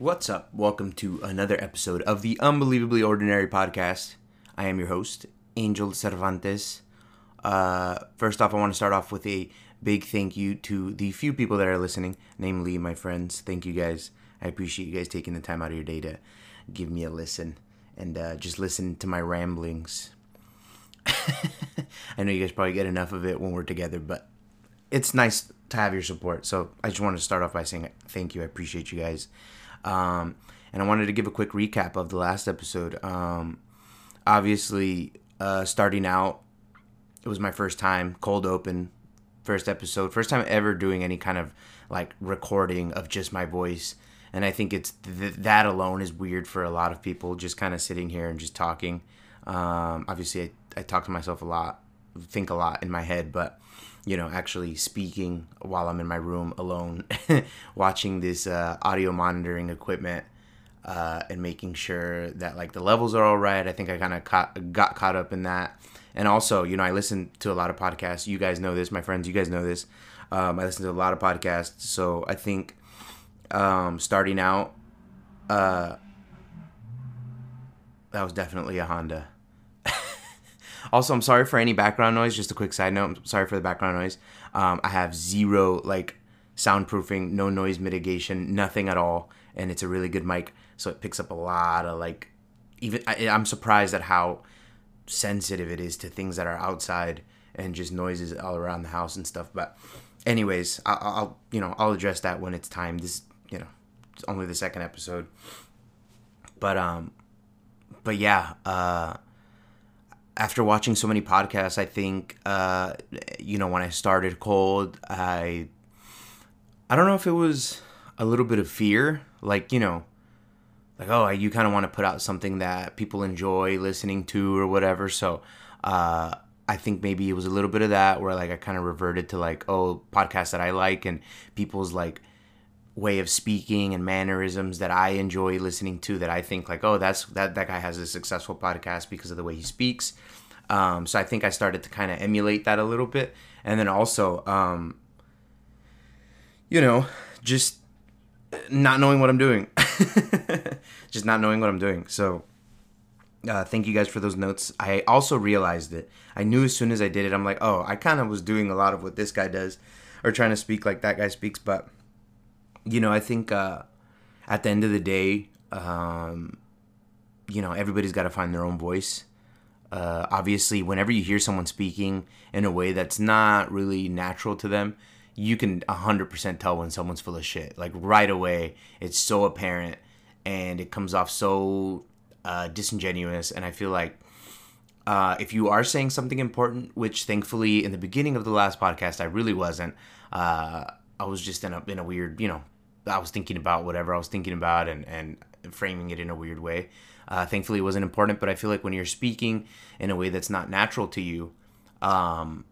What's up? Welcome to another episode of the Unbelievably Ordinary podcast. I am your host, Angel Cervantes. Uh, first off, I want to start off with a big thank you to the few people that are listening, namely my friends. Thank you guys. I appreciate you guys taking the time out of your day to give me a listen and uh, just listen to my ramblings. I know you guys probably get enough of it when we're together, but it's nice to have your support. So I just wanted to start off by saying thank you. I appreciate you guys. Um, and I wanted to give a quick recap of the last episode. Um, obviously, uh, starting out, it was my first time cold open, first episode, first time ever doing any kind of like recording of just my voice. And I think it's th- that alone is weird for a lot of people, just kind of sitting here and just talking. Um, obviously, I, I talk to myself a lot, think a lot in my head, but you know, actually speaking while I'm in my room alone, watching this uh, audio monitoring equipment uh, and making sure that like the levels are all right. I think I kind of got caught up in that. And also, you know, I listen to a lot of podcasts. You guys know this, my friends. You guys know this. Um, I listen to a lot of podcasts, so I think um, starting out, uh, that was definitely a Honda. Also, I'm sorry for any background noise. Just a quick side note. I'm sorry for the background noise. Um, I have zero like soundproofing, no noise mitigation, nothing at all, and it's a really good mic, so it picks up a lot of like. Even I, I'm surprised at how sensitive it is to things that are outside and just noises all around the house and stuff. But, anyways, I'll, I'll you know I'll address that when it's time. This you know it's only the second episode, but um, but yeah, uh after watching so many podcasts, I think uh, you know when I started cold, I I don't know if it was a little bit of fear, like you know, like oh you kind of want to put out something that people enjoy listening to or whatever. So uh, I think maybe it was a little bit of that where like I kind of reverted to like oh podcasts that I like and people's like way of speaking and mannerisms that I enjoy listening to that I think like oh that's that that guy has a successful podcast because of the way he speaks. Um, so I think I started to kind of emulate that a little bit. And then also um, you know just not knowing what I'm doing. Just not knowing what I'm doing. So uh, thank you guys for those notes. I also realized it. I knew as soon as I did it I'm like oh I kind of was doing a lot of what this guy does or trying to speak like that guy speaks but you know, I think uh, at the end of the day, um, you know, everybody's got to find their own voice. Uh, obviously, whenever you hear someone speaking in a way that's not really natural to them, you can 100% tell when someone's full of shit. Like right away, it's so apparent and it comes off so uh, disingenuous. And I feel like uh, if you are saying something important, which thankfully in the beginning of the last podcast I really wasn't, uh, I was just in a in a weird, you know, I was thinking about whatever I was thinking about and and framing it in a weird way. Uh, thankfully, it wasn't important, but I feel like when you're speaking in a way that's not natural to you, um,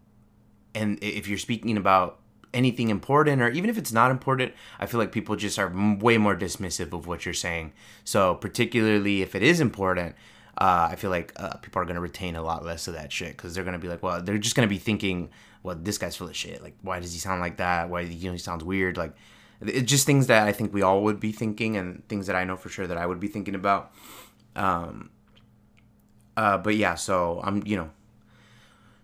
and if you're speaking about anything important or even if it's not important, I feel like people just are way more dismissive of what you're saying. So particularly if it is important, uh, I feel like uh, people are gonna retain a lot less of that shit because they're gonna be like, well, they're just gonna be thinking, well, this guy's full of shit. Like, why does he sound like that? Why you know he sounds weird? Like, it's just things that I think we all would be thinking and things that I know for sure that I would be thinking about. Um, uh, but yeah, so I'm you know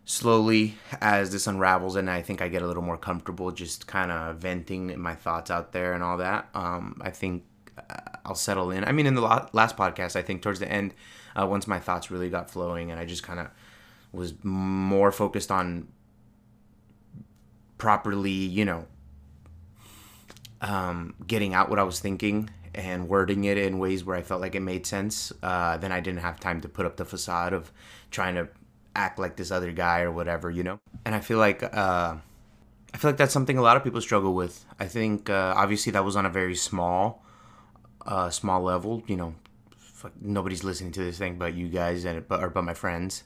slowly as this unravels and I think I get a little more comfortable just kind of venting my thoughts out there and all that. Um, I think uh, I'll settle in. I mean, in the last podcast, I think towards the end, uh, once my thoughts really got flowing and I just kind of was more focused on properly, you know, um, getting out what I was thinking and wording it in ways where I felt like it made sense, uh, then I didn't have time to put up the facade of trying to act like this other guy or whatever, you know. And I feel like uh, I feel like that's something a lot of people struggle with. I think uh, obviously that was on a very small, uh, small level. You know, nobody's listening to this thing but you guys and but or but my friends.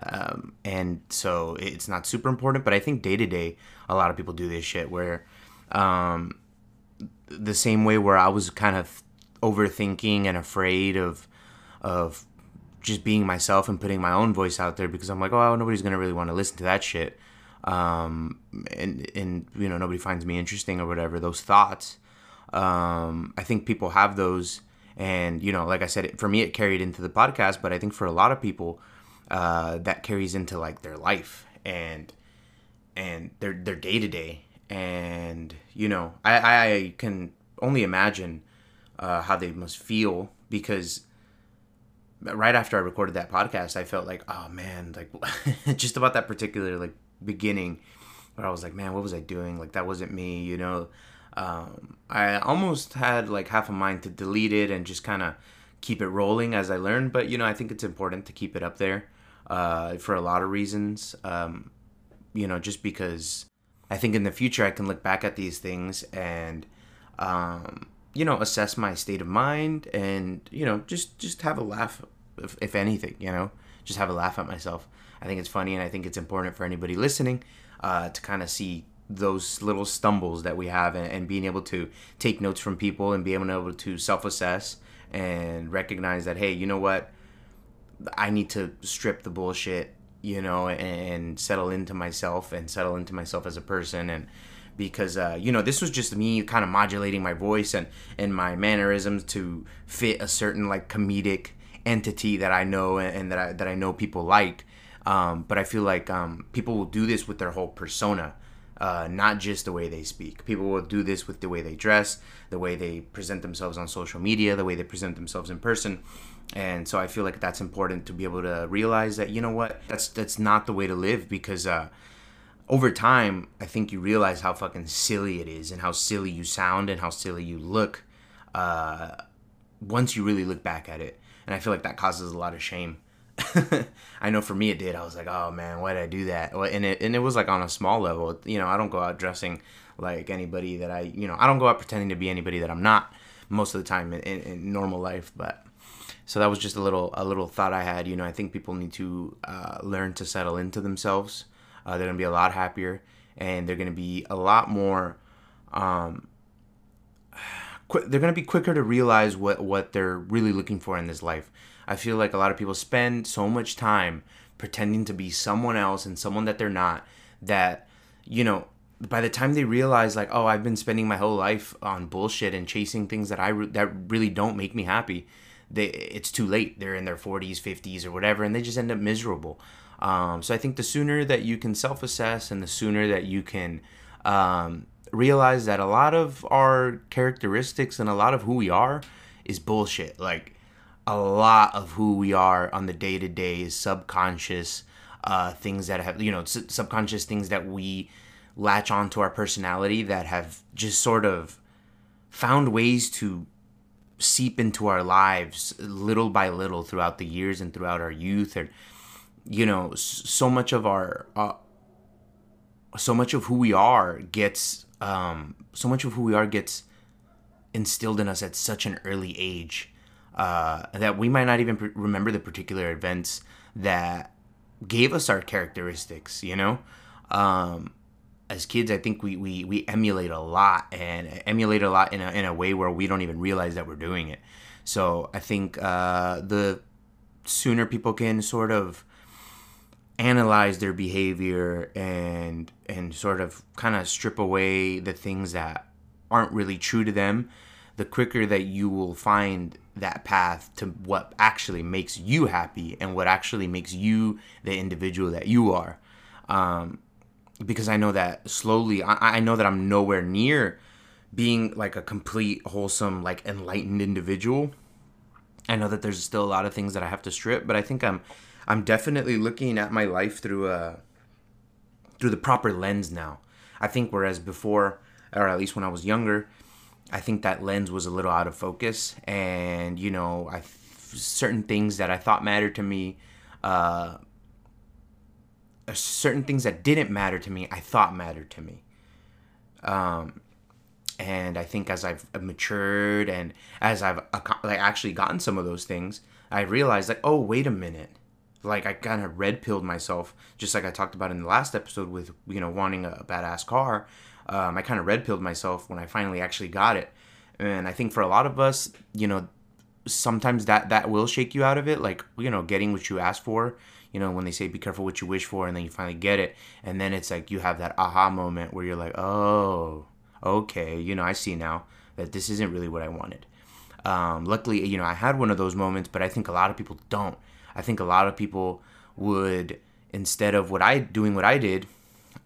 Um, and so it's not super important, but I think day to day, a lot of people do this shit where um, the same way where I was kind of overthinking and afraid of of just being myself and putting my own voice out there because I'm like, oh, nobody's gonna really want to listen to that shit, um, and and you know nobody finds me interesting or whatever. Those thoughts, Um, I think people have those, and you know, like I said, for me, it carried into the podcast, but I think for a lot of people, uh, that carries into like their life and and their their day to day. And you know, I I can only imagine uh, how they must feel because right after I recorded that podcast, I felt like, oh man, like just about that particular like beginning, where I was like, man, what was I doing? Like that wasn't me, you know. Um, I almost had like half a mind to delete it and just kind of keep it rolling as I learned, but you know, I think it's important to keep it up there uh, for a lot of reasons. Um, you know, just because I think in the future I can look back at these things and um, you know assess my state of mind and you know just just have a laugh if, if anything you know? Just have a laugh at myself. I think it's funny and i think it's important for anybody listening uh, to kind of see those little stumbles that we have and, and, being able to take notes from people and being able to self-assess and recognize that hey you know what? I need to strip the bullshit you know and, settle into myself and settle into myself as a person and because uh, you know this was just me kind of modulating my voice and and my mannerisms to fit a certain like comedic entity that I know and, and that I that I know people like. Um, but I feel like um, people will do this with their whole persona, uh, not just the way they speak. People will do this with the way they dress, the way they present themselves on social media, the way they present themselves in person. And so I feel like that's important to be able to realize that you know what that's that's not the way to live because uh, over time, I think you realize how fucking silly it is and how silly you sound and how silly you look uh, once you really look back at it. And I feel like that causes a lot of shame. I know for me it did. I was like, oh man, why did I do that? And it and it was like on a small level. You know, I don't go out dressing like anybody that I, you know, I don't go out pretending to be anybody that I'm not most of the time in, in, in normal life. But so that was just a little a little thought I had. You know, I think people need to uh, learn to settle into themselves uh, they're gonna be a lot happier, and they're gonna be a lot more. Um, qu- they're gonna be quicker to realize what what they're really looking for in this life. I feel like a lot of people spend so much time pretending to be someone else and someone that they're not. That you know, by the time they realize like, oh, I've been spending my whole life on bullshit and chasing things that I re- that really don't make me happy. They, it's too late. They're in their 40s, 50s, or whatever, and they just end up miserable. Um, so I think the sooner that you can self assess and the sooner that you can um, realize that a lot of our characteristics and a lot of who we are is bullshit. Like a lot of who we are on the day to day is subconscious uh, things that have, you know, subconscious things that we latch onto our personality that have just sort of found ways to seep into our lives little by little throughout the years and throughout our youth and you know so much of our uh, so much of who we are gets um, so much of who we are gets instilled in us at such an early age uh, that we might not even pre- remember the particular events that gave us our characteristics you know? Um, as kids i think we, we, we emulate a lot and emulate a lot in a, in a way where we don't even realize that we're doing it. So i think uh, the sooner people can sort of analyze their behavior and and sort of kind of strip away the things that aren't really true to them the quicker that you will find that path to what actually makes you happy and what actually makes you the individual that you are. Um, because i know that slowly I, I know that i'm nowhere near being like a complete wholesome like enlightened individual i know that there's still a lot of things that i have to strip but i think i'm I'm definitely looking at my life through a through the proper lens now. I think whereas before, or at least when I was younger, I think that lens was a little out of focus, and you know, I certain things that I thought mattered to me, uh, certain things that didn't matter to me, I thought mattered to me. Um, and I think as I've matured and as I've like actually gotten some of those things, I realized like, oh, wait a minute like I kind of red pilled myself, just like I talked about in the last episode with you know wanting a badass car. Um, I kind of red pilled myself when I finally actually got it, and I think for a lot of us, you know, sometimes that that will shake you out of it. Like you know, getting what you asked for. You know, when they say be careful what you wish for, and then you finally get it, and then it's like you have that aha moment where you're like, oh, okay, you know, I see now. that this isn't really what I wanted. Um, luckily, you know, I had one of those moments, but I think a lot of people don't. I think a lot of people would instead of what I doing what I did,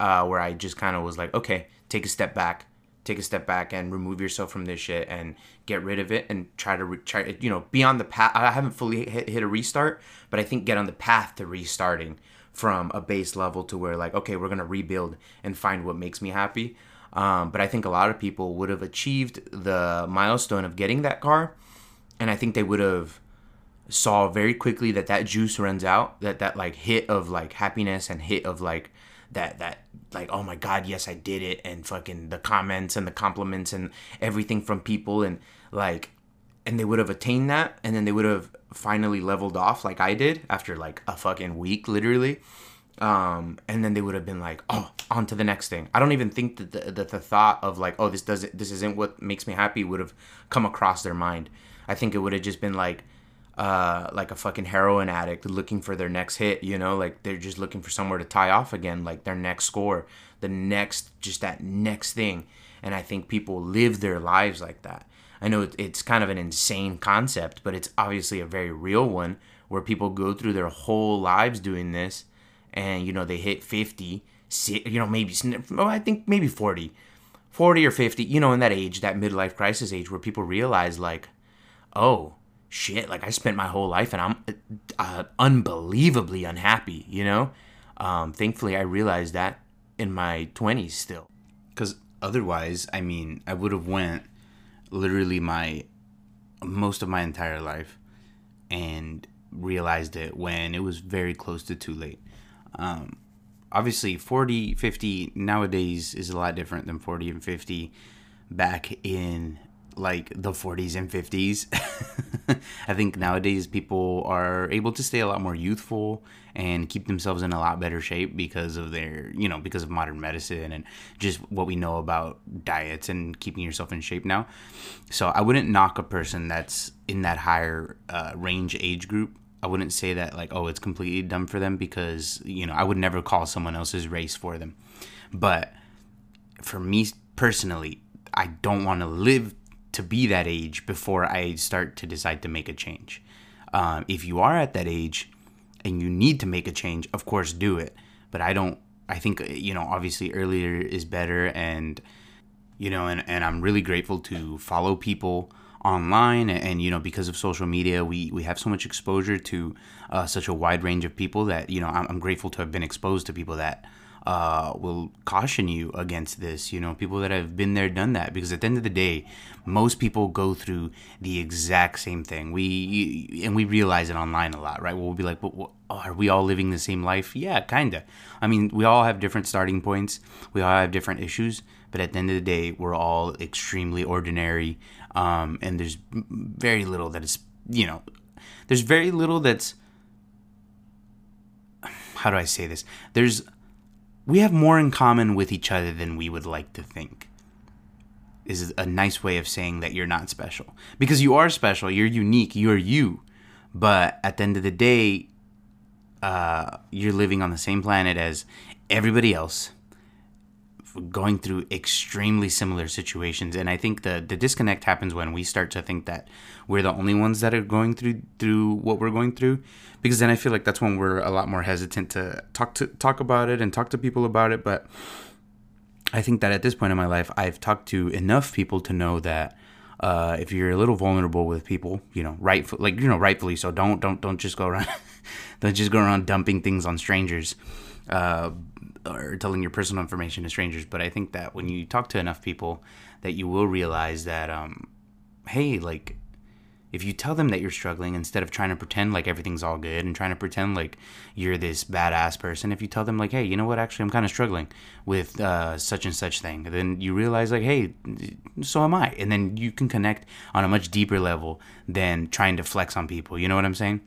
uh, where I just kind of was like, okay, take a step back, take a step back and remove yourself from this shit and get rid of it and try to re- try you know be on the path. I haven't fully hit, hit a restart, but I think get on the path to restarting from a base level to where like okay, we're gonna rebuild and find what makes me happy. Um, but I think a lot of people would have achieved the milestone of getting that car, and I think they would have saw very quickly that that juice runs out. That that like hit of like happiness and hit of like that that like oh my god yes I did it and fucking the comments and the compliments and everything from people and like and they would have attained that and then they would have finally leveled off like I did after like a fucking week literally um, and then they would have been like, "Oh, on to the next thing." I don't even think that the, that the thought of like, "Oh, this doesn't, this isn't what makes me happy," would have come across their mind. I think it would have just been like, uh, like a fucking heroin addict looking for their next hit. You know, like they're just looking for somewhere to tie off again, like their next score, the next, just that next thing. And I think people live their lives like that. I know it's kind of an insane concept, but it's obviously a very real one where people go through their whole lives doing this and you know they hit 50 you know maybe i think maybe 40 40 or 50 you know in that age that midlife crisis age where people realize like oh shit like i spent my whole life and i'm uh, unbelievably unhappy you know? Um, thankfully i realized that in my 20s still. Because otherwise i mean i would have went literally my most of my entire life and realized it when it was very close to too late. Um, obviously, 40, 50 nowadays is a lot different than 40 and 50 back in like the 40s and 50s. I think nowadays people are able to stay a lot more youthful and keep themselves in a lot better shape because of their, you know, because of modern medicine and just what we know about diets and keeping yourself in shape now. So I wouldn't knock a person that's in that higher uh, range age group I wouldn't say that like oh it's completely dumb for them because you know I would never call someone else's race for them. But for me personally, I don't want to live to be that age before I start to decide to make a change. Um, if you are at that age and you need to make a change, of course do it. But I don't. I think you know obviously earlier is better and you know and, and i'm really grateful to follow people online and, and, you know because of social media we we have so much exposure to uh, such a wide range of people that you know I'm, I'm grateful to have been exposed to people that uh, will caution you against this you know people that have been there done that. Because at the end of the day most people go through the exact same thing. We and we realize it online a lot right? We'll be like but well, are we all living the same life? Yeah kinda. I mean we all have different starting points. We all have different issues. But at the end of the day we're all extremely ordinary um, and there's very little that is you know there's very little that's how do I say this? There's we have more in common with each other than we would like to think. Is a nice way of saying that you're not special. Because you are special, you're unique, you're you. But at the end of the day, uh, you're living on the same planet as everybody else going through extremely similar situations and i think the the disconnect happens when we start to think that we're the only ones that are going through through what we're going through because then i feel like that's when we're a lot more hesitant to talk to talk about it and talk to people about it but i think that at this point in my life i've talked to enough people to know that uh, if you're a little vulnerable with people, you know, right, like you know, rightfully so. Don't don't don't just go around, don't just go around dumping things on strangers. Uh, or telling your personal information to strangers. But I think that when you talk to enough people, that you will realize that, um, hey, like if you tell them that you're struggling instead of trying to pretend like everything's all good and trying to pretend like you're this badass person if you tell them like hey you know what? Actually i'm kind of struggling with uh, such and such thing then you realize like hey so am i. And then you can connect on a much deeper level than trying to flex on people. You know what i'm saying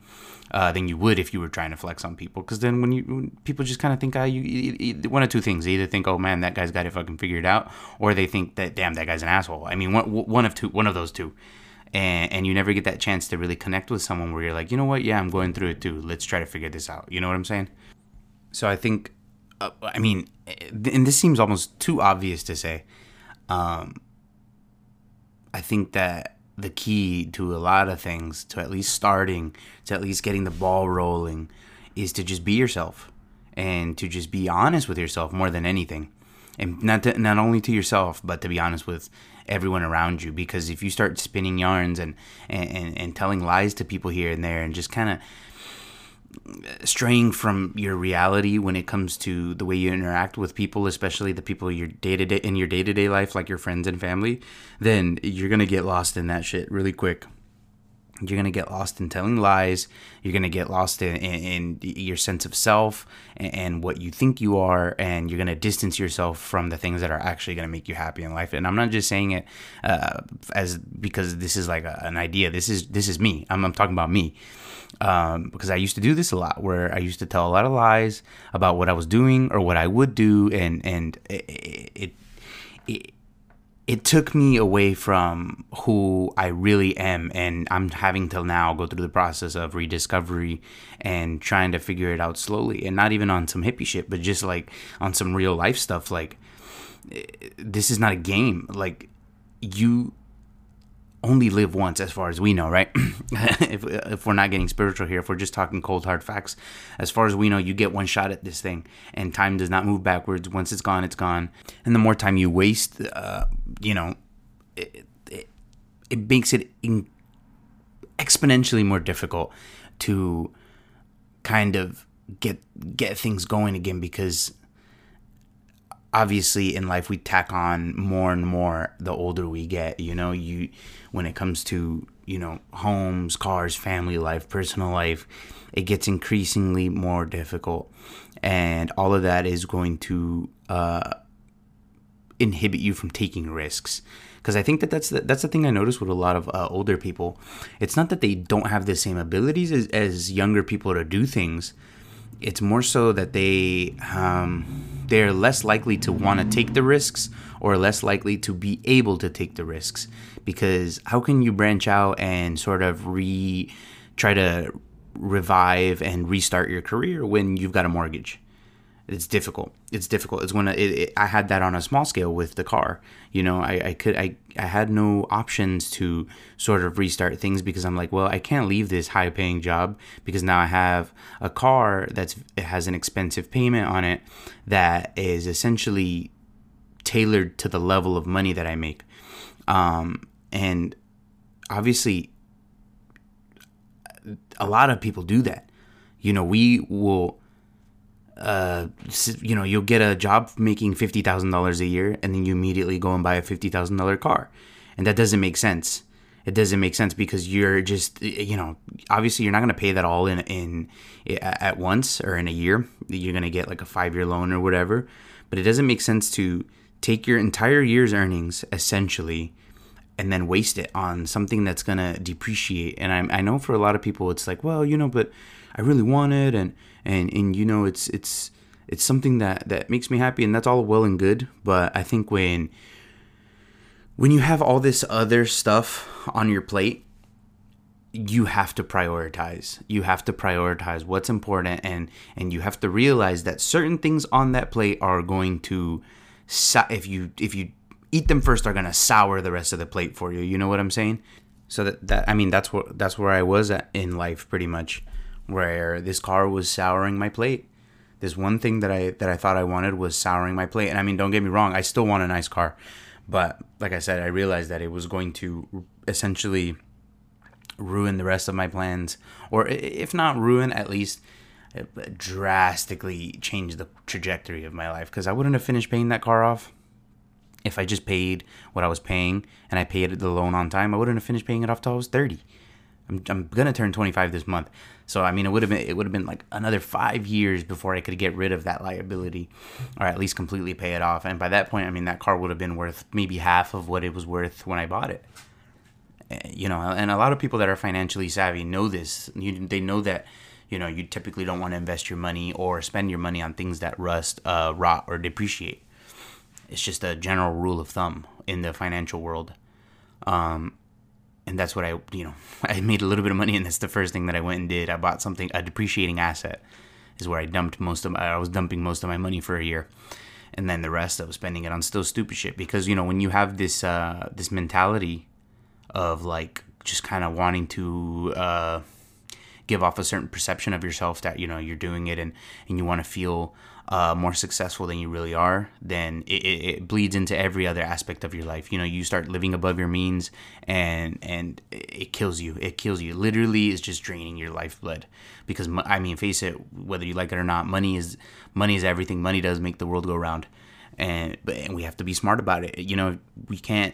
uh, than you would if you were trying to flex on people. Because then when you when people just kind of think, ah, you, you, one of two things: they either think, oh man, that guy's got it fucking figured out, or they think that damn, that guy's an asshole. I mean, one one of two, one of those two. And, and you never get that chance to really connect with someone where you're like, you know what, yeah, I'm going through it too. Let's try to figure this out. You know what I'm saying? So I think, uh, I mean, and this seems almost too obvious to say. Um, I think that the key to a lot of things, to at least starting, to at least getting the ball rolling, is to just be yourself and to just be honest with yourself more than anything. And not to, not only to yourself, but to be honest with everyone around you. Because if you start spinning yarns and and, and, and telling lies to people here and there, and just kind of straying from your reality when it comes to the way you interact with people, especially the people your day to day in your day to day life, like your friends and family, then you're gonna get lost in that shit really quick. You're gonna get lost in telling lies. You're gonna get lost in, in, in your sense of self and, and, what you think you are, and you're gonna distance yourself from the things that are actually gonna make you happy in life. And I'm not just saying it uh, as because this is like a, an idea. This is this is me. I'm, I'm talking about me um, because I used to do this a lot, where I used to tell a lot of lies about what I was doing or what I would do, and and it it, it, it took me away from who I really am, and I'm having to now go through the process of rediscovery and trying to figure it out slowly, and not even on some hippie shit, but just like on some real life stuff. Like this is not a game. Like you only live once as far as we know right? If, if we're not getting spiritual here if we're just talking cold hard facts as far as we know you get one shot at this thing and time does not move backwards. Once it's gone it's gone. And the more time you waste uh, you know it, it, it makes it in- exponentially more difficult to kind of get get things going again because obviously in life we tack on more and more the older we get you know you when it comes to you know homes cars family life personal life it gets increasingly more difficult and all of that is going to uh, inhibit you from taking risks because I think that that's the, that's the thing I notice with a lot of uh, older people. It's not that they don't have the same abilities as, as younger people to do things, it's more so that they um, they're less likely to want to take the risks or less likely to be able to take the risks because how can you branch out and sort of re try to revive and restart your career when you've got a mortgage it's difficult. It's difficult. It's when it, it, I had that on a small scale with the car. You know, I, I could I, I had no options to sort of restart things because I'm like, well, I can't leave this high paying job because now I have a car that's has an expensive payment on it that is essentially tailored to the level of money that I make. Um, and obviously, a lot of people do that. You know, we will uh, you know, you'll get a job making fifty thousand dollars a year, and then you immediately go and buy a fifty thousand dollar car, and that doesn't make sense. It doesn't make sense because you're just, you know, obviously you're not going to pay that all in in at once or in a year. You're going to get like a five year loan or whatever, but it doesn't make sense to take your entire year's earnings essentially and then waste it on something that's going to depreciate. And I, I know for a lot of people, it's like, well, you know, but I really want it, and and and you know, it's it's it's something that that makes me happy, and that's all well and good. But I think when when you have all this other stuff on your plate, you have to prioritize. You have to prioritize what's important, and and you have to realize that certain things on that plate are going to, if you if you eat them first, are gonna sour the rest of the plate for you. You know what I'm saying? So that that I mean that's what that's where I was at in life pretty much where this car was souring my plate. This one thing that I that I thought I wanted was souring my plate. And I mean, don't get me wrong, I still want a nice car. But like I said, I realized that it was going to essentially ruin the rest of my plans or if not ruin at least drastically change the trajectory of my life because I wouldn't have finished paying that car off if I just paid what I was paying and I paid the loan on time. I wouldn't have finished paying it off till I was 30. I'm, I'm gonna turn 25 this month. So I mean, it would have been it would have been like another five years before I could get rid of that liability, or at least completely pay it off. And by that point, I mean that car would have been worth maybe half of what it was worth when I bought it. Eh, you know, and a lot of people that are financially savvy know this. You, they know that you know you typically don't want to invest your money or spend your money on things that rust, uh, rot, or depreciate. It's just a general rule of thumb in the financial world. Um, and that's what I, you know, I made a little bit of money, and that's the first thing that I went and did. I bought something, a depreciating asset, is where I dumped most of my, I was dumping most of my money for a year, and then the rest I was spending it on still stupid shit because you know when you have this uh, this mentality of like just kind of wanting to uh, give off a certain perception of yourself that you know you're doing it and and you want to feel uh, more successful than you really are, then it, it, it, bleeds into every other aspect of your life. You know, you start living above your means, and and it kills you. It kills you. Literally, is just draining your lifeblood. Because I mean, face it, whether you like it or not, money is money is everything. Money does make the world go round, and but and we have to be smart about it. You know, we can't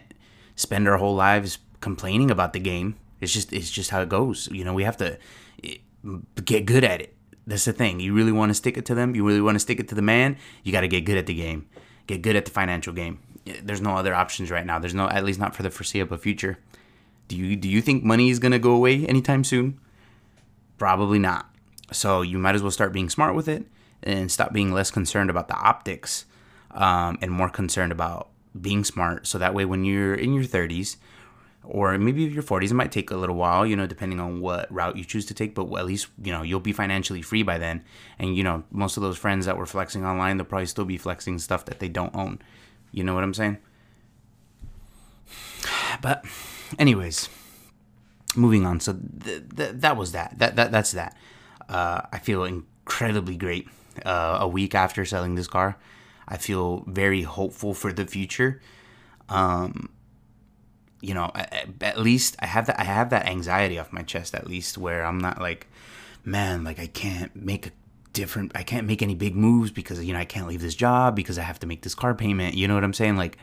spend our whole lives complaining about the game. It's just it's just how it goes. You know, we have to eh, get good at it that's the thing. You really want to stick it to them. You really want to stick it to the man. You got to get good at the game. Get good at the financial game. There's no other options right now. There's no, at least not for the foreseeable future. Do you do you think money is gonna go away anytime soon? Probably not. So you might as well start being smart with it and stop being less concerned about the optics um, and more concerned about being smart. So that way, when you're in your 30s, or maybe if you're in your 40s it might take a little while you know depending on what route you choose to take but at least you know you'll be financially free by then. And you know most of those friends that were flexing online they'll probably still be flexing stuff that they don't own. You know what i'm saying? But anyways moving on. So th- th- that was that. That, that that's that. Uh, i feel incredibly great uh, a week after selling this car. I feel very hopeful for the future. Um, you know, at, least I have that I have that anxiety off my chest at least where I'm not like, man, like I can't make a different I can't make any big moves because you know I can't leave this job because I have to make this car payment. You know what I'm saying? Like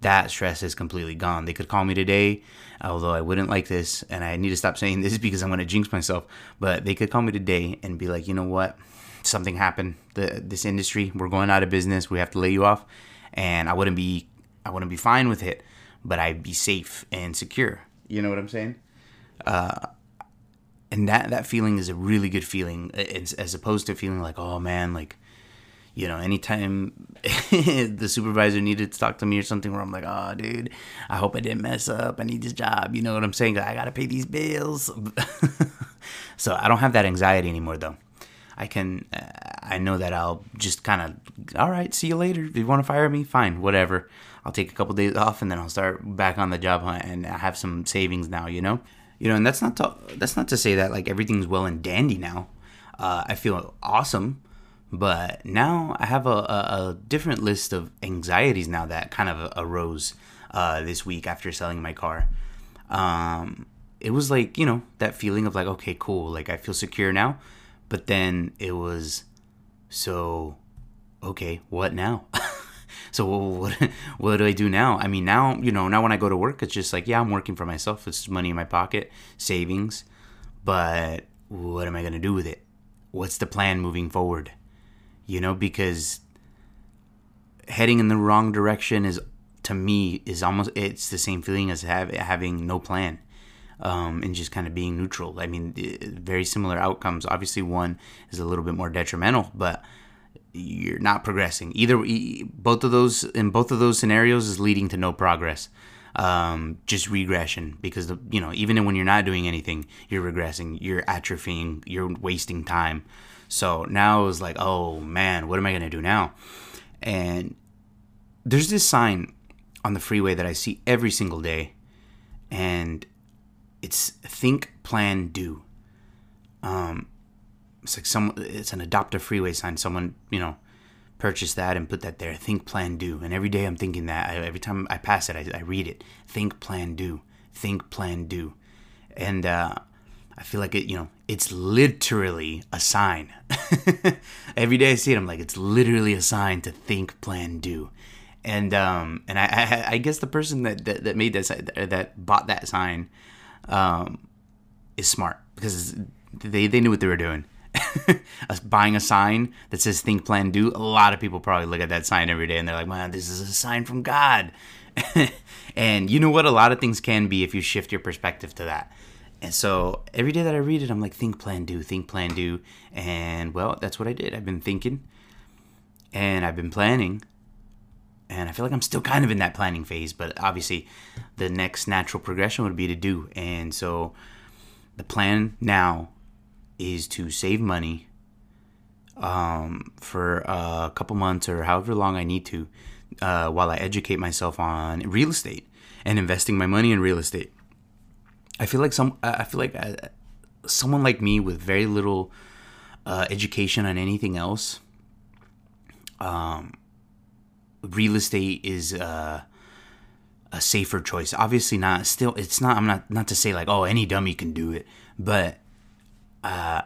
that stress is completely gone. They could call me today, although I wouldn't like this, and I need to stop saying this because I'm going to jinx myself. But they could call me today and be like, you know what, something happened. The this industry, we're going out of business. We have to lay you off, and I wouldn't be I wouldn't be fine with it but I'd be safe and secure. You know what I'm saying? Uh, and that that feeling is a really good feeling, as, as opposed to feeling like, oh man, like you know, anytime the supervisor needed to talk to me or something where I'm like, oh, dude, I hope I didn't mess up. I need this job. You know what I'm saying? I got to pay these bills. so I don't have that anxiety anymore, though. I can, uh, I know that I'll just kind of, all right, see you later. If you want to fire me, fine, whatever. I'll take a couple days off and then I'll start back on the job hunt and I have some savings now, you know? You know, and that's not to, that's not to say that like everything's well and dandy now. Uh, I feel awesome, but now I have a, a, a, different list of anxieties now that kind of arose uh, this week after selling my car. Um, it was like, you know, that feeling of like, okay, cool, like I feel secure now. But then it was so, okay, what now? So what what do I do now? I mean, now you know, now when I go to work, it's just like, yeah, I'm working for myself. It's money in my pocket, savings, but what am I gonna do with it? What's the plan moving forward? You know, because heading in the wrong direction is to me is almost it's the same feeling as have, having no plan um, and just kind of being neutral. I mean, very similar outcomes. Obviously, one is a little bit more detrimental, but you're not progressing. Either both of those in both of those scenarios is leading to no progress. Um, just regression because the, you know even when you're not doing anything, you're regressing, you're atrophying, you're wasting time. So now it's like, oh man, what am I gonna do now? And there's this sign on the freeway that I see every single day, and it's think, plan, do. Um, it's like some it's an adoptive freeway sign. Someone you know purchased that and put that there. Think plan do. And every day i'm thinking that. I, every time i pass it I, I, read it. Think plan do. Think plan do. And uh, i feel like it you know it's literally a sign. Every day i see it i'm like it's literally a sign to think plan do. And um and i i, I guess the person that, that, that made that that bought that sign um is smart because they they knew what they were doing. Buying a sign that says think plan do a lot of people probably look at that sign every day and they're like man this is a sign from god. And you know what? A lot of things can be if you shift your perspective to that. And so every day that i read it i'm like think plan do think plan do. And well that's what i did. I've been thinking and i've been planning and i feel like i'm still kind of in that planning phase but obviously the next natural progression would be to do and so the plan now is to save money um, for a couple months or however long I need to uh, while I educate myself on real estate and investing my money in real estate. I feel like some I feel like uh, someone like me with very little uh, education on anything else. Um, real estate is uh, a safer choice. Obviously, not still. It's not. I'm not not to say like oh any dummy can do it, but uh,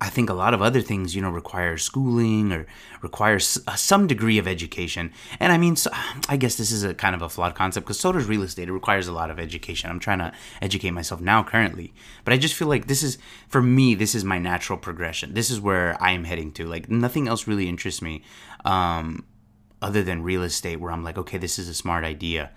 I think a lot of other things, you know, require schooling or require uh, some degree of education. And I mean, so, I guess this is a kind of a flawed concept because so does real estate. It requires a lot of education. I'm trying to educate myself now currently, but I just feel like this is for me. This is my natural progression. This is where I am heading to. Like nothing else really interests me, um, other than real estate, where I'm like, okay, this is a smart idea.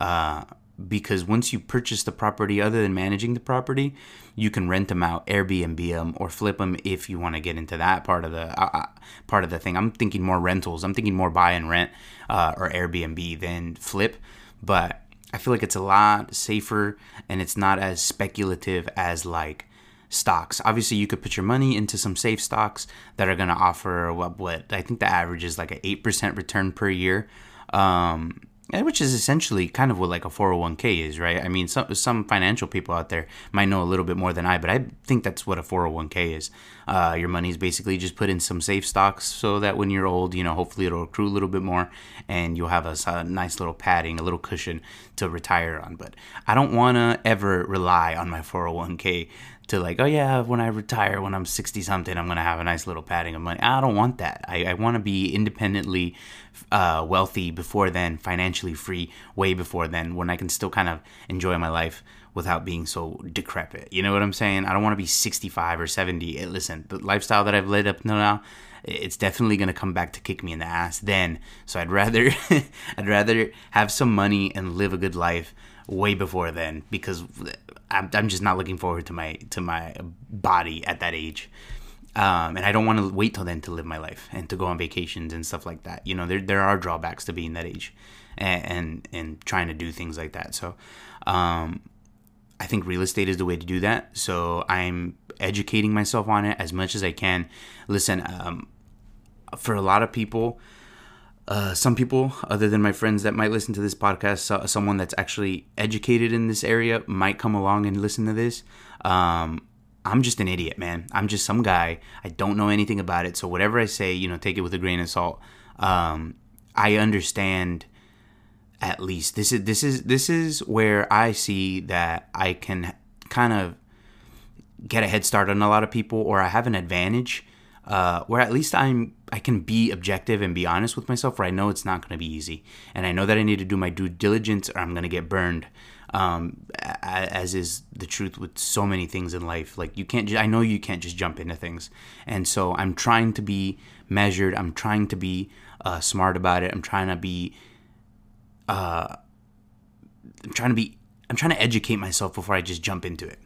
Uh, because once you purchase the property, other than managing the property, you can rent them out, Airbnb them, or flip them if you want to get into that part of the uh, uh, part of the thing. I'm thinking more rentals. I'm thinking more buy and rent uh, or Airbnb than flip, but I feel like it's a lot safer and it's not as speculative as like stocks. Obviously, you could put your money into some safe stocks that are going to offer what, what I think the average is like an eight percent return per year. Um, which is essentially kind of what like a 401k is, right? I mean, some some financial people out there might know a little bit more than I, but I think that's what a 401k is. Uh, your money is basically just put in some safe stocks so that when you're old, you know, hopefully it'll accrue a little bit more and you'll have a, a nice little padding, a little cushion to retire on. But I don't want to ever rely on my 401k to like, oh yeah, when I retire, when I'm 60 something, I'm going to have a nice little padding of money. I don't want that. I, I want to be independently uh, wealthy before then, financially free way before then, when I can still kind of enjoy my life without being so decrepit. You know what I'm saying? I don't want to be 65 or 70. Eh, listen, the lifestyle that I've led up till now, it's definitely gonna come back to kick me in the ass then. So I'd rather, I'd rather have some money and live a good life way before then because I'm, I'm just not looking forward to my to my body at that age. Um, and I don't want to wait till then to live my life and to go on vacations and stuff like that. You know, there there are drawbacks to being that age, and and, and trying to do things like that. So, um, I think real estate is the way to do that. So I'm educating myself on it as much as I can. Listen, um, for a lot of people, uh, some people, other than my friends that might listen to this podcast, so, someone that's actually educated in this area might come along and listen to this. Um, I'm just an idiot, man. I'm just some guy. I don't know anything about it. So whatever I say, you know, take it with a grain of salt. Um, I understand at least this is this is this is where I see that I can kind of get a head start on a lot of people, or I have an advantage uh, where at least I'm I can be objective and be honest with myself. Where I know it's not going to be easy, and I know that I need to do my due diligence, or I'm going to get burned. Um, as is the truth with so many things in life. Like you can't. I know you can't just jump into things, and so I'm trying to be measured. I'm trying to be uh, smart about it. I'm trying to be. Uh, I'm trying to be. I'm trying to educate myself before I just jump into it.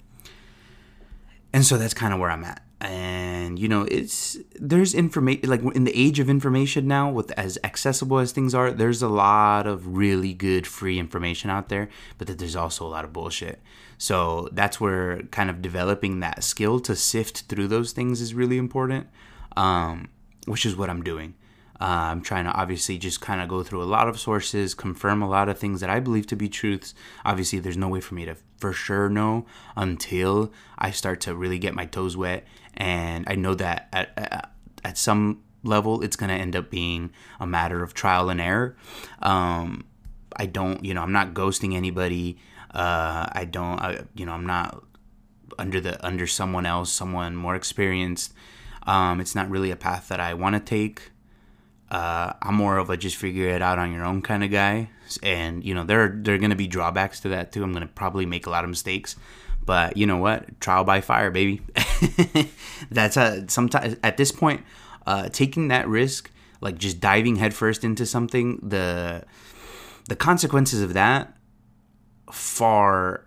And so that's kind of where I'm at and you know it's there's information like in the age of information now with as accessible as things are there's a lot of really good free information out there but that there's also a lot of bullshit. So that's where kind of developing that skill to sift through those things is really important um, which is what i'm doing uh, I'm trying to obviously just kind of go through a lot of sources, confirm a lot of things that I believe to be truths. Obviously, there's no way for me to for sure know until I start to really get my toes wet. And I know that at, at, some level, it's going to end up being a matter of trial and error. Um, I don't, you know, I'm not ghosting anybody. Uh, I don't, I, you know, I'm not under the under someone else, someone more experienced. Um, it's not really a path that I want to take. Uh, I'm more of a just figure it out on your own kind of guy, and you know there there are gonna be drawbacks to that too. I'm gonna probably make a lot of mistakes, but you know what? Trial by fire, baby. That's a sometimes at this point, uh, taking that risk, like just diving headfirst into something, the the consequences of that far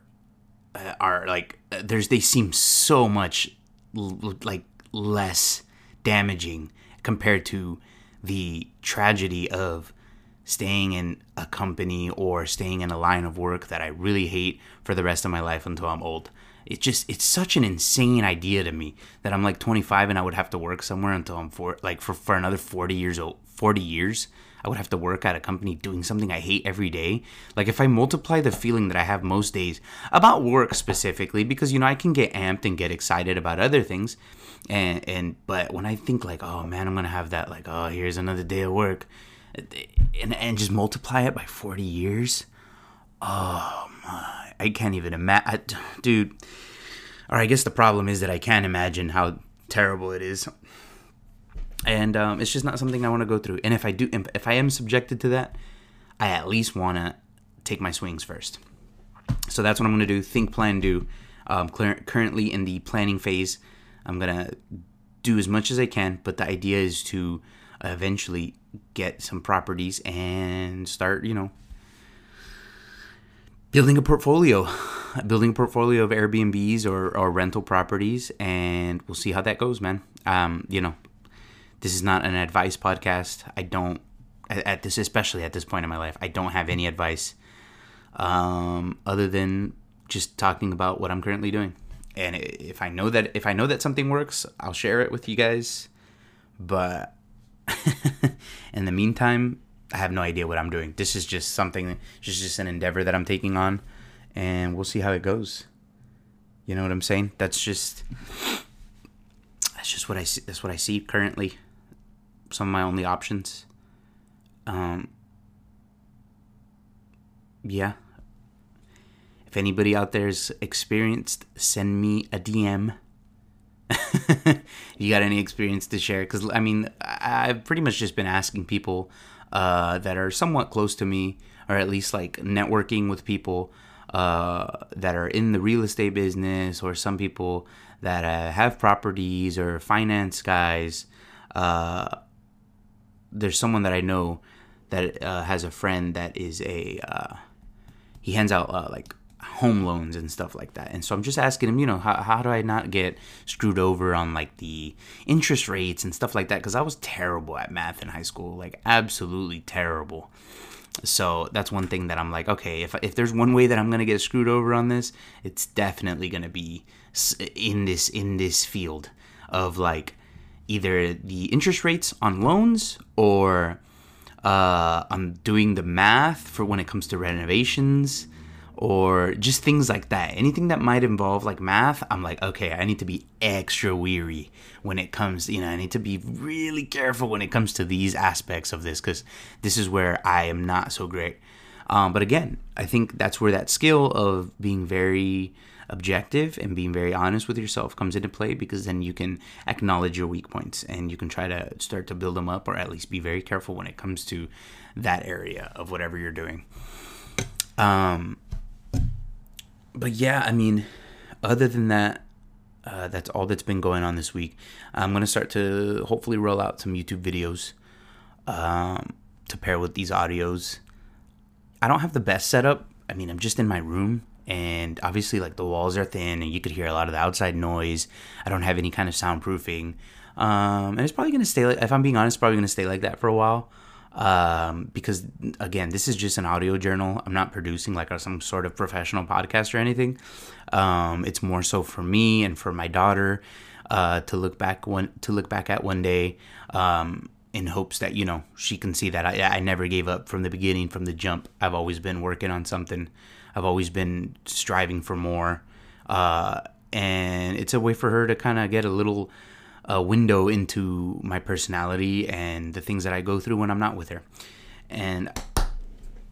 uh, are like there's they seem so much l- like less damaging compared to the tragedy of staying in a company or staying in a line of work that I really hate for the rest of my life until I'm old. It just it's such an insane idea to me that I'm like 25 and I would have to work somewhere until I'm for like for, for another 40 years old 40 years. I would have to work at a company doing something I hate every day. Like if I multiply the feeling that I have most days about work specifically, because you know I can get amped and get excited about other things, and and but when I think like, oh man, I'm gonna have that like, oh here's another day of work, and and just multiply it by 40 years, oh my, I can't even imagine, dude. Or I guess the problem is that I can't imagine how terrible it is and um, it's just not something I want to go through. And if I do, if I am subjected to that, I at least want to take my swings first. So that's what I'm going to do. Think, plan, do. Um, currently in the planning phase, I'm going to do as much as I can, but the idea is to eventually get some properties and start, you know, building a portfolio, building a portfolio of Airbnbs or, or rental properties, and we'll see how that goes, man. Um, you know, this is not an advice podcast. I don't at this especially at this point in my life, I don't have any advice um, other than just talking about what I'm currently doing. And if I know that if I know that something works, I'll share it with you guys. But in the meantime, I have no idea what I'm doing. This is just something, just just an endeavor that I'm taking on, and we'll see how it goes. You know what I'm saying? That's just that's just what I see. That's what I see currently some of my only options. Um, yeah. If anybody out there's experienced, send me a DM. you got any experience to share? Because I mean, I've pretty much just been asking people uh, that are somewhat close to me, or at least like networking with people uh, that are in the real estate business, or some people that uh, have properties or finance guys. Uh, there's someone that I know that uh, has a friend that is a uh, he hands out uh, like home loans and stuff like that. And so I'm just asking him, you know, how, how do I not get screwed over on like the interest rates and stuff like that? Because I was terrible at math in high school, like absolutely terrible. So that's one thing that I'm like, okay, if, if there's one way that I'm gonna get screwed over on this, it's definitely gonna be in this in this field of like either the interest rates on loans or uh, I'm doing the math for when it comes to renovations or just things like that. Anything that might involve like math, I'm like, okay, I need to be extra weary when it comes, you know, I need to be really careful when it comes to these aspects of this because this is where I am not so great. Um, but again, I think that's where that skill of being very objective and being very honest with yourself comes into play because then you can acknowledge your weak points and you can try to start to build them up or at least be very careful when it comes to that area of whatever you're doing. Um, but yeah, I mean, other than that, uh, that's all that's been going on this week. I'm gonna start to hopefully roll out some YouTube videos um, to pair with these audios. I don't have the best setup. I mean, I'm just in my room, and obviously like the walls are thin and you could hear a lot of the outside noise. I don't have any kind of soundproofing. Um, and it's probably going to stay like if i'm being honest probably going to stay like that for a while. Um, because again this is just an audio journal. I'm not producing like some sort of professional podcast or anything. Um, it's more so for me and for my daughter uh, to look back one to look back at one day um, in hopes that you know she can see that I, I never gave up from the beginning from the jump. I've always been working on something I've always been striving for more. Uh, and it's a way for her to kind of get a little uh, window into my personality and the things that I go through when I'm not with her. And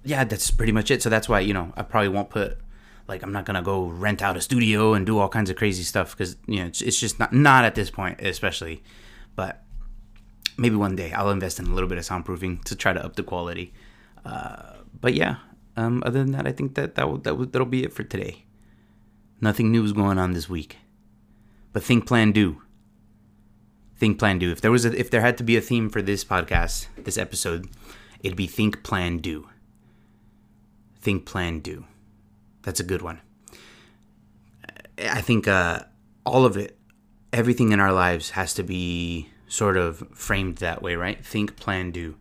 yeah, that's pretty much it. So that's why, you know, I probably won't put like I'm not gonna go rent out a studio and do all kinds of crazy stuff because you know it's, it's just not not at this point, especially. But maybe one day I'll invest in a little bit of soundproofing to try to up the quality. Uh, but yeah, um, other than that, I think that, that, will, that will, that'll be it for today. Nothing new is going on this week. But think, plan, do. Think, plan, do. If there was a, if there had to be a theme for this podcast, this episode, it'd be think, plan, do. Think, plan, do. That's a good one. I think uh, all of it, everything in our lives has to be sort of framed that way, right? Think, plan, do.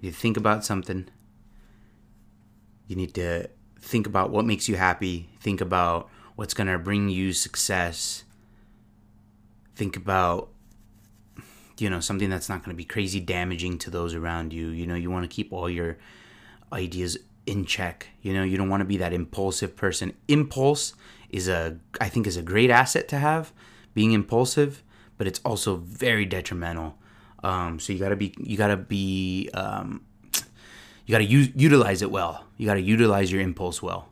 You think about something, you need to think about what makes you happy, think about what's going to bring you success, think about you know something that's not going to be crazy damaging to those around you. You know you want to keep all your ideas in check. You know you don't want to be that impulsive person. Impulse is a i think is a great asset to have being impulsive but it's also very detrimental. Um, so you gotta be you gotta be um, you gotta use, utilize it well. You gotta utilize your impulse well.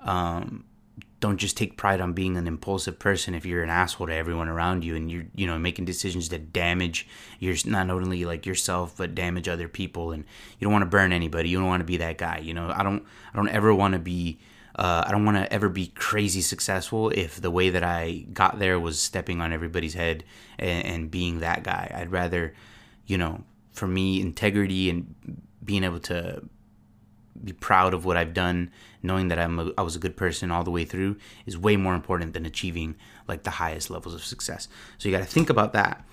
Um, don't just take pride on being an impulsive person if you're an asshole to everyone around you and you're you know making decisions that damage your not only like yourself but damage other people. And you don't want to burn anybody. You don't want to be that guy you know? I don't i don't ever want to be uh, i don't want to ever be crazy successful if the way that i got there was stepping on everybody's head and, and being that guy. I'd rather you know for me integrity and being able to be proud of what I've done, knowing that I'm a, I was a good person all the way through is way more important than achieving like the highest levels of success. So you got to think about that.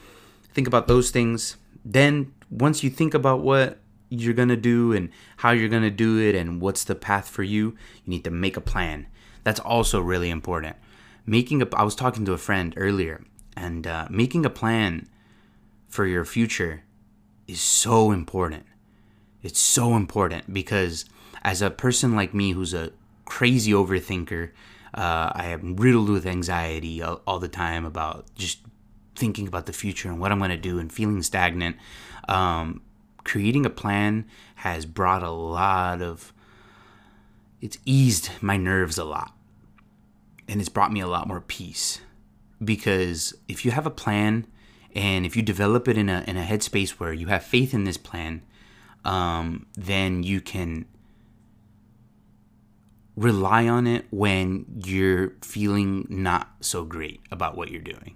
Think about those things. Then once you think about what you're going to do and how you're going to do it and what's the path for you, you need to make a plan. That's also really important. Making a I was talking to a friend earlier and uh, making a plan for your future is so important. It's so important because as a person like me who's a crazy overthinker, uh, I am riddled with anxiety all, all, the time about just thinking about the future and what I'm going to do and feeling stagnant. Um, creating a plan has brought a lot of, it's eased my nerves a lot. And it's brought me a lot more peace. Because if you have a plan and if you develop it in a, in a headspace where you have faith in this plan, um, then you can rely on it when you're feeling not so great about what you're doing.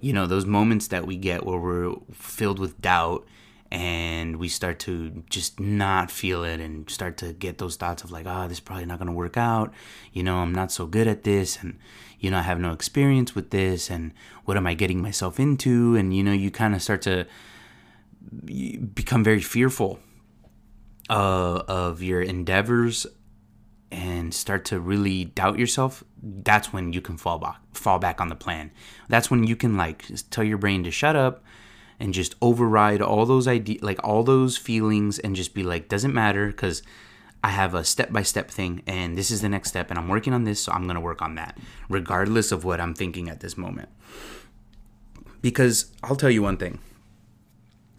You know, those moments that we get where we're filled with doubt and we start to just not feel it and start to get those thoughts of like, oh, this is probably not going to work out. You know, I'm not so good at this and, you know, I have no experience with this and what am I getting myself into? And, you know, you kind of start to become very fearful uh, of your endeavors and start to really doubt yourself, that's when you can fall back fall back on the plan. That's when you can like tell your brain to shut up and just override all those ideas like all those feelings and just be like doesn't matter cuz I have a step by step thing and this is the next step and I'm working on this so I'm going to work on that regardless of what I'm thinking at this moment. Because I'll tell you one thing.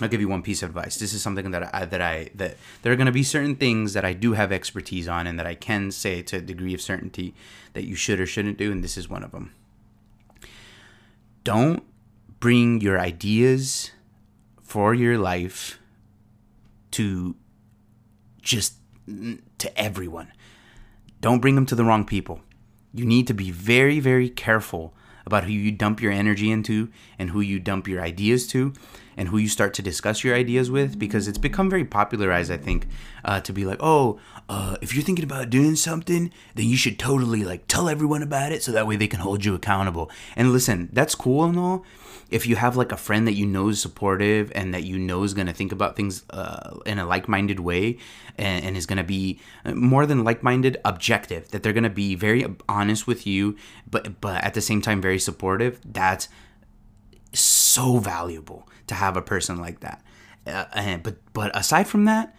I'll give you one piece of advice. This is something that I that I that there are going to be certain things that I do have expertise on and that I can say to a degree of certainty that you should or shouldn't do and this is one of them. Don't bring your ideas for your life to just to everyone. Don't bring them to the wrong people. You need to be very very careful about who you dump your energy into and who you dump your ideas to and who you start to discuss your ideas with because it's become very popularized i think uh, to be like oh uh, if you're thinking about doing something then you should totally like tell everyone about it so that way they can hold you accountable. And listen that's cool and all. If you have like a friend that you know is supportive and that you know is going to think about things uh, in a like-minded way and, and is going to be more than like-minded objective that they're going to be very honest with you but but at the same time very supportive that's so valuable to have a person like that. Uh, and, but but aside from that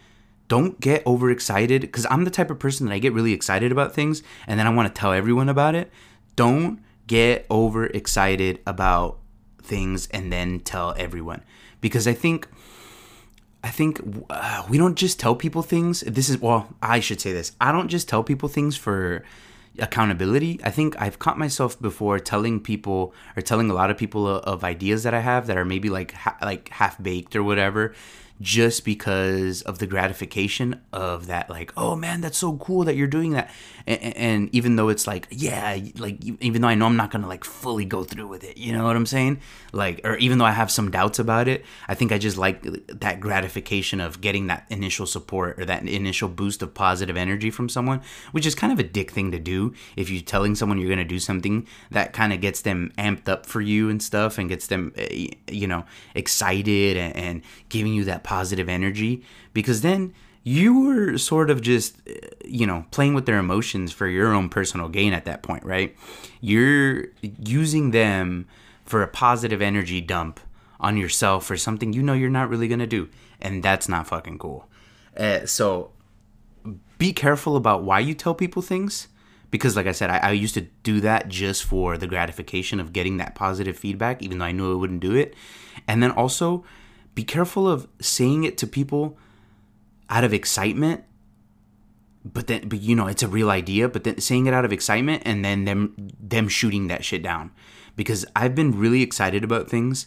don't get overexcited because i'm the type of person that i get really excited about things and then i want to tell everyone about it don't get overexcited about things and then tell everyone because I think I think uh, we don't just tell people things. This is well, I should say this. I don't just tell people things for accountability. I think I've caught myself before telling people or telling a lot of people of, of ideas that I have that are maybe like ha- like half baked or whatever just because of the gratification of that like oh man that's so cool that you're doing that. And, and, even though it's like yeah like even though i know i'm not gonna like fully go through with it you know what i'm saying? Like or even though i have some doubts about it i think i just like that gratification of getting that initial support or that initial boost of positive energy from someone which is kind of a dick thing to do. If you're telling someone you're gonna do something that kind of gets them amped up for you and stuff and gets them eh, you know excited and, and giving you that positive energy because then you were sort of just you know playing with their emotions for your own personal gain at that point right you're using them for a positive energy dump on yourself for something you know you're not really gonna do, and that's not fucking cool. Uh, so be careful about why you tell people things because like i said I, I, used to do that just for the gratification of getting that positive feedback even though i knew i wouldn't do it and then also be careful of saying it to people out of excitement but then but you know it's a real idea but then saying it out of excitement and then them them shooting that shit down because i've been really excited about things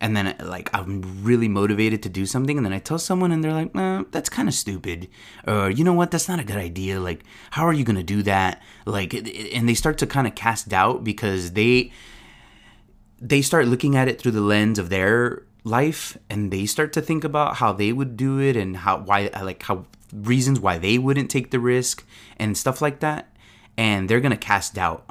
and then like I'm really motivated to do something, and then I tell someone, and they're like, eh, "That's kind of stupid," or you know what, that's not a good idea. Like, how are you gonna do that? Like, and they start to kind of cast doubt because they they start looking at it through the lens of their life, and they start to think about how they would do it and how why like how reasons why they wouldn't take the risk and stuff like that, and they're gonna cast doubt.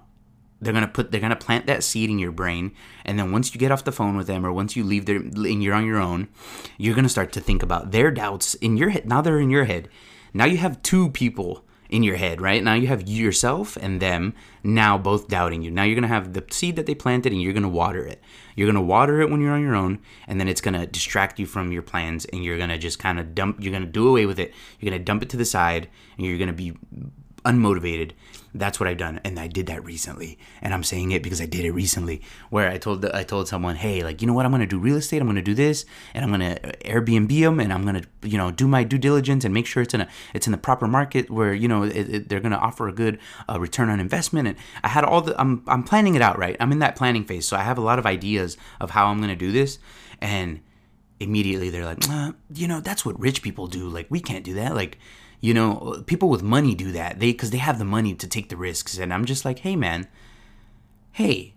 They're gonna put they're gonna plant that seed in your brain. And then once you get off the phone with them or once you leave there and you're on your own you're gonna start to think about their doubts in your head now they're in your head. Now you have two people in your head right? Now you have yourself and them now both doubting you. Now you're gonna have the seed that they planted and you're gonna water it. You're gonna water it when you're on your own and then it's gonna distract you from your plans and you're gonna just kind of dump you're gonna do away with it. You're gonna dump it to the side and you're gonna be unmotivated. That's what I've done, and I did that recently. And I'm saying it because I did it recently, where I told I told someone, hey, like you know what, I'm gonna do real estate. I'm gonna do this, and I'm gonna Airbnb them, and I'm gonna you know do my due diligence and make sure it's in a it's in the proper market where you know it, it, they're gonna offer a good uh, return on investment. And I had all the I'm I'm planning it out right. I'm in that planning phase, so I have a lot of ideas of how I'm gonna do this, and immediately they're like, uh, you know, that's what rich people do. Like we can't do that. Like you know, people with money do that. They because they have the money to take the risks. And I'm just like, hey man, hey,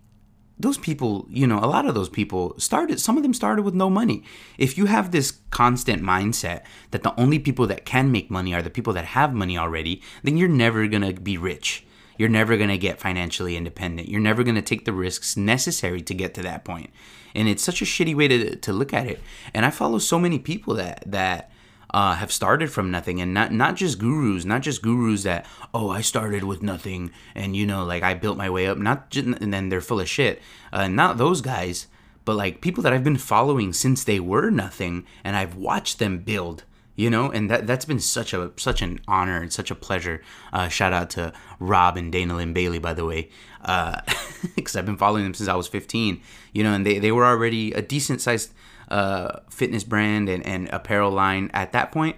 those people, you know, a lot of those people started, some of them started with no money. If you have this constant mindset that the only people that can make money are the people that have money already, then you're never going to be rich. You're never going to get financially independent. You're never going to take the risks necessary to get to that point. And it's such a shitty way to, to look at it. And I follow so many people that, that, uh, have started from nothing. And not not just gurus not just gurus that oh i started with nothing and you know like i built my way up. Not just, and then they're full of shit. Uh, not those guys but like people that i've been following since they were nothing and i've watched them build you know? And that that's been such a such an honor and such a pleasure. Uh, shout out to rob and Dana Linn Bailey by the way because uh, i've been following them since i was 15 you know? And they, they were already a decent sized uh, fitness brand and, and apparel line at that point,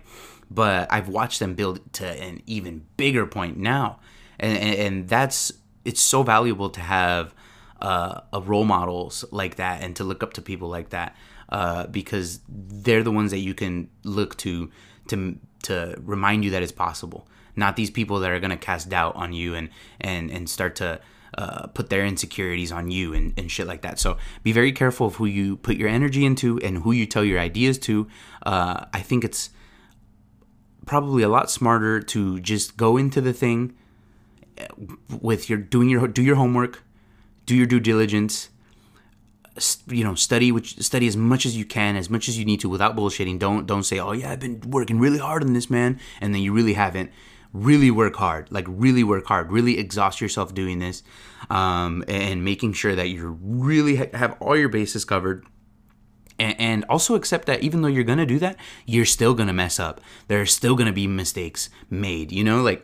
but I've watched them build to an even bigger point now, and and, and that's it's so valuable to have uh, a role models like that and to look up to people like that uh, because they're the ones that you can look to to to remind you that it's possible. Not these people that are gonna cast doubt on you and and and start to uh, put their insecurities on you and, and shit like that. So be very careful of who you put your energy into and who you tell your ideas to. Uh, I think it's probably a lot smarter to just go into the thing with your doing your do your homework, do your due diligence. You know, study which study as much as you can, as much as you need to, without bullshitting. Don't don't say, "Oh yeah, I've been working really hard on this, man," and then you really haven't really work hard like really work hard really exhaust yourself doing this um, and making sure that you really ha- have all your bases covered. And, and also accept that even though you're gonna do that you're still gonna mess up. There are still gonna be mistakes made you know like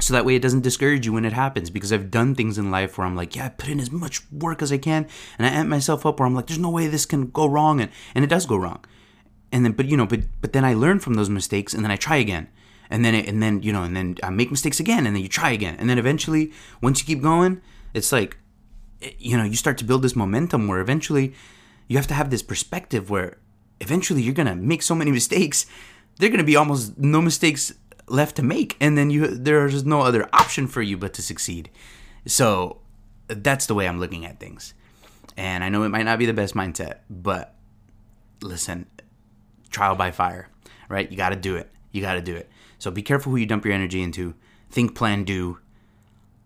so that way it doesn't discourage you when it happens because I've done things in life where I'm like, yeah, I put in as much work as I can and I amp myself up where I'm like, there's no way this can go wrong and, and it does go wrong. And then but you know, but but then I learn from those mistakes and then I try again and then it, and then you know and then I make mistakes again and then you try again. And then eventually once you keep going it's like eh, you know you start to build this momentum where eventually you have to have this perspective where eventually you're gonna make so many mistakes there're gonna be almost no mistakes left to make. And then you there's no other option for you but to succeed. So that's the way i'm looking at things. And i know it might not be the best mindset but listen trial by fire right? You got to do it. You got to do it so be careful who you dump your energy into. Think, plan, do,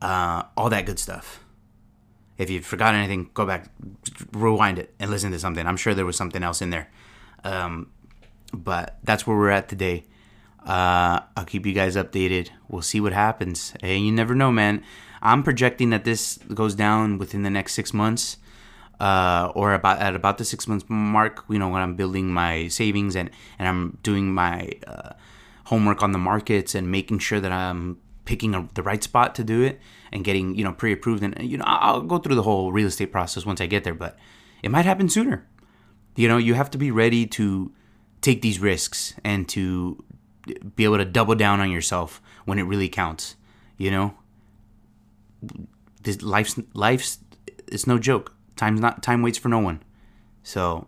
uh, all that good stuff. If you forgot anything, go back, rewind it, and listen to something. I'm sure there was something else in there. Um, but that's where we're at today. Uh, I'll keep you guys updated. We'll see what happens. Hey, you never know, man. I'm projecting that this goes down within the next six months. uh, or about at about the six months mark, you know, when I'm building my savings and and I'm doing my uh, homework on the markets and making sure that I'm picking a, the right spot to do it and getting you know pre-approved and you know I'll go through the whole real estate process once I get there, but it might happen sooner. You know, you have to be ready to take these risks and to be able to double down on yourself when it really counts. You know, this life's life's it's no joke. Time's not time waits for no one. So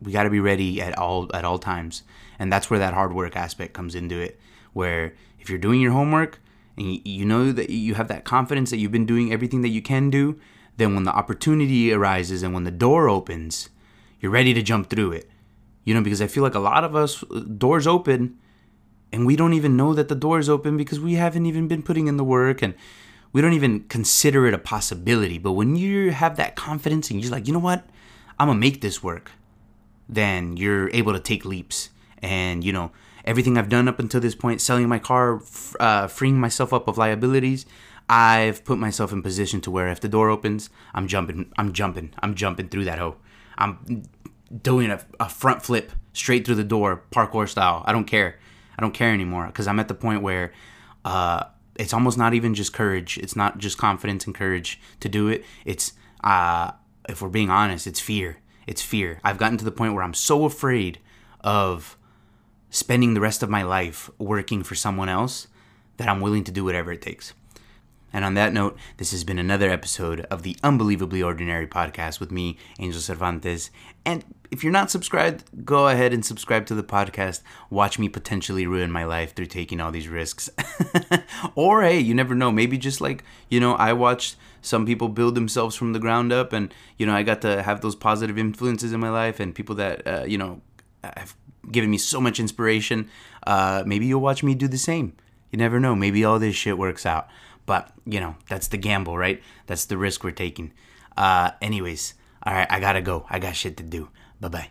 we got to be ready at all at all times, and that's where that hard work aspect comes into it. Where if you're doing your homework and you know that you have that confidence that you've been doing everything that you can do, then when the opportunity arises and when the door opens, you're ready to jump through it. You know, because I feel like a lot of us uh, doors open and we don't even know that the door is open because we haven't even been putting in the work and we don't even consider it a possibility. But when you have that confidence and you're like, you know what, I'm gonna make this work, then you're able to take leaps. And you know, everything I've done up until this point, selling my car, uh, freeing myself up of liabilities, I've put myself in position to where if the door opens, I'm jumping, I'm jumping, I'm jumping through that hole. I'm doing a, a front flip straight through the door, parkour style. I don't care. I don't care anymore because I'm at the point where uh, it's almost not even just courage. It's not just confidence and courage to do it. It's, uh, if we're being honest, it's fear. It's fear. I've gotten to the point where I'm so afraid of spending the rest of my life working for someone else that I'm willing to do whatever it takes. And on that note, this has been another episode of the Unbelievably Ordinary podcast with me, Angel Cervantes. And if you're not subscribed, go ahead and subscribe to the podcast. Watch me potentially ruin my life through taking all these risks. or hey, you never know. Maybe just like, you know, I watched some people build themselves from the ground up and, you know, I got to have those positive influences in my life and people that, uh, you know, have given me so much inspiration. Uh, maybe you'll watch me do the same. You never know. Maybe all this shit works out. But, you know, that's the gamble, right? That's the risk we're taking. Uh, anyways, all right, I gotta go. I got shit to do. Bye bye.